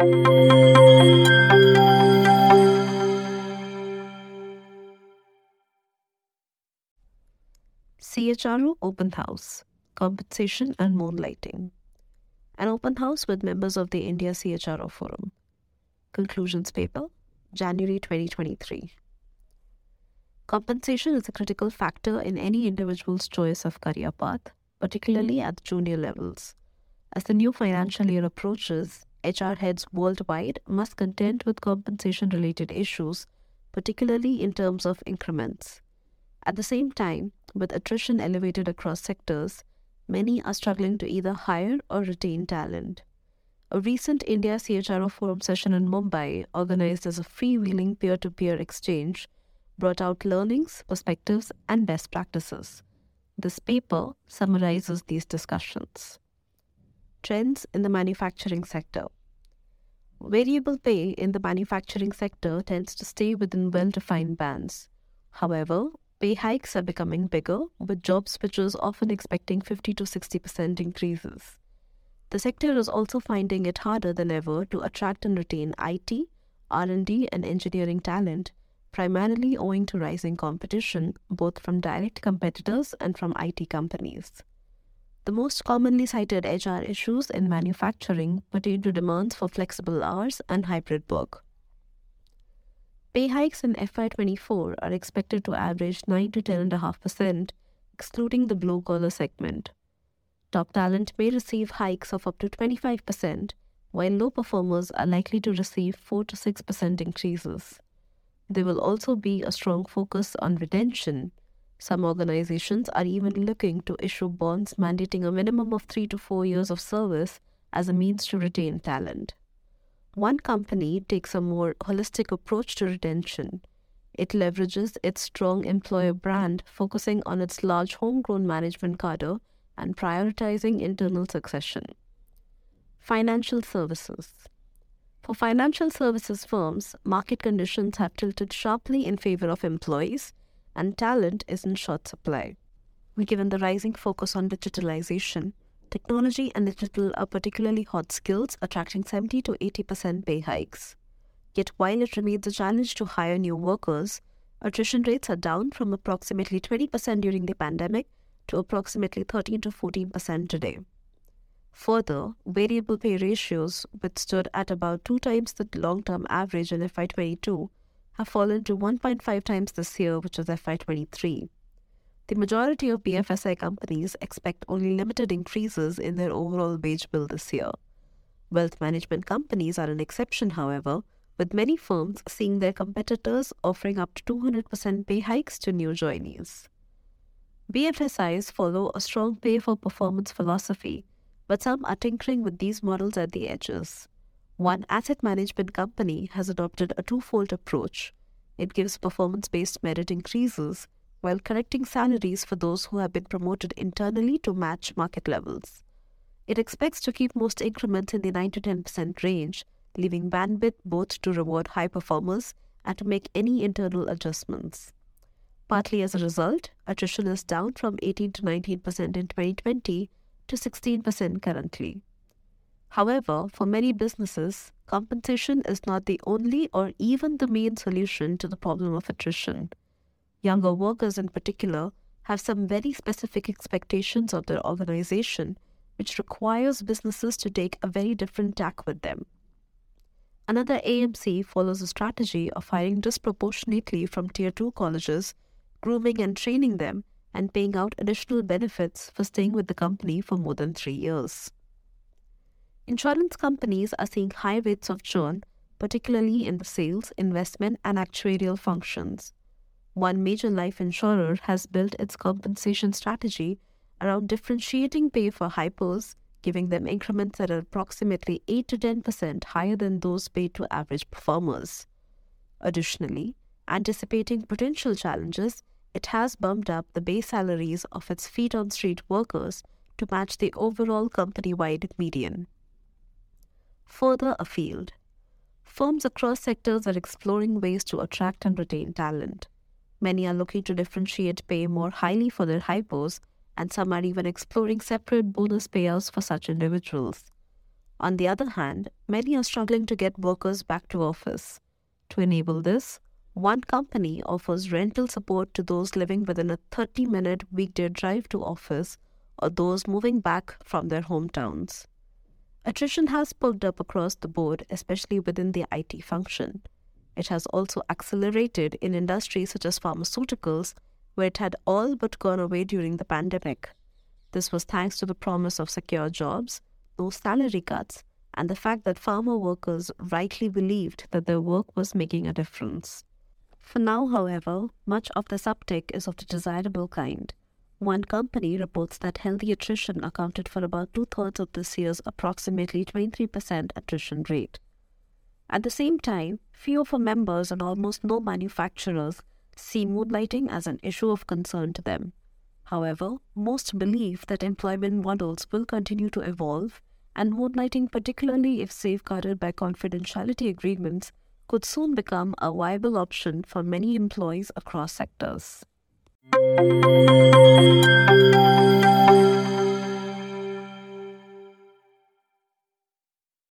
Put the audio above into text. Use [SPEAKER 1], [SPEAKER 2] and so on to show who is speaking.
[SPEAKER 1] CHRO Open House Compensation and Moonlighting. An open house with members of the India CHRO Forum. Conclusions paper, January 2023. Compensation is a critical factor in any individual's choice of career path, particularly at junior levels. As the new financial year approaches, HR heads worldwide must contend with compensation related issues, particularly in terms of increments. At the same time, with attrition elevated across sectors, many are struggling to either hire or retain talent. A recent India CHRO Forum session in Mumbai, organized as a freewheeling peer to peer exchange, brought out learnings, perspectives, and best practices. This paper summarizes these discussions. Trends in the manufacturing sector. Variable pay in the manufacturing sector tends to stay within well defined bands. However, Pay hikes are becoming bigger, with job switchers often expecting 50 to 60% increases. The sector is also finding it harder than ever to attract and retain IT, R&D, and engineering talent, primarily owing to rising competition both from direct competitors and from IT companies. The most commonly cited HR issues in manufacturing pertain to demands for flexible hours and hybrid work. Pay hikes in FY24 are expected to average 9 to 10.5%, excluding the blue collar segment. Top talent may receive hikes of up to 25%, while low performers are likely to receive 4 to 6% increases. There will also be a strong focus on retention. Some organizations are even looking to issue bonds mandating a minimum of 3 to 4 years of service as a means to retain talent. One company takes a more holistic approach to retention. It leverages its strong employer brand, focusing on its large homegrown management cadre and prioritizing internal succession. Financial services. For financial services firms, market conditions have tilted sharply in favor of employees, and talent is in short supply. Given the rising focus on digitalization, Technology and digital are particularly hot skills, attracting 70 to 80% pay hikes. Yet, while it remains a challenge to hire new workers, attrition rates are down from approximately 20% during the pandemic to approximately 13 to 14% today. Further, variable pay ratios, which stood at about two times the long term average in FY22, have fallen to 1.5 times this year, which was FY23. The majority of BFSI companies expect only limited increases in their overall wage bill this year. Wealth management companies are an exception, however, with many firms seeing their competitors offering up to 200% pay hikes to new joinees. BFSIs follow a strong pay for performance philosophy, but some are tinkering with these models at the edges. One asset management company has adopted a twofold approach. It gives performance based merit increases while correcting salaries for those who have been promoted internally to match market levels. It expects to keep most increments in the 9 to 10% range, leaving bandwidth both to reward high performers and to make any internal adjustments. Partly as a result, attrition is down from 18 to 19% in 2020 to 16% currently. However, for many businesses, compensation is not the only or even the main solution to the problem of attrition younger workers in particular, have some very specific expectations of their organization, which requires businesses to take a very different tack with them. Another AMC follows a strategy of hiring disproportionately from Tier 2 colleges, grooming and training them, and paying out additional benefits for staying with the company for more than three years. Insurance companies are seeing high rates of churn, particularly in the sales, investment, and actuarial functions. One major life insurer has built its compensation strategy around differentiating pay for hypos, giving them increments that are approximately 8 to 10% higher than those paid to average performers. Additionally, anticipating potential challenges, it has bumped up the base salaries of its feet on street workers to match the overall company wide median. Further afield, firms across sectors are exploring ways to attract and retain talent. Many are looking to differentiate pay more highly for their high hypos, and some are even exploring separate bonus payouts for such individuals. On the other hand, many are struggling to get workers back to office. To enable this, one company offers rental support to those living within a 30 minute weekday drive to office or those moving back from their hometowns. Attrition has pulled up across the board, especially within the IT function. It has also accelerated in industries such as pharmaceuticals, where it had all but gone away during the pandemic. This was thanks to the promise of secure jobs, no salary cuts, and the fact that pharma workers rightly believed that their work was making a difference. For now, however, much of this uptick is of the desirable kind. One company reports that healthy attrition accounted for about two thirds of this year's approximately 23% attrition rate. At the same time, few of our members and almost no manufacturers see moonlighting as an issue of concern to them. However, most believe that employment models will continue to evolve, and moonlighting, particularly if safeguarded by confidentiality agreements, could soon become a viable option for many employees across sectors. Thank you.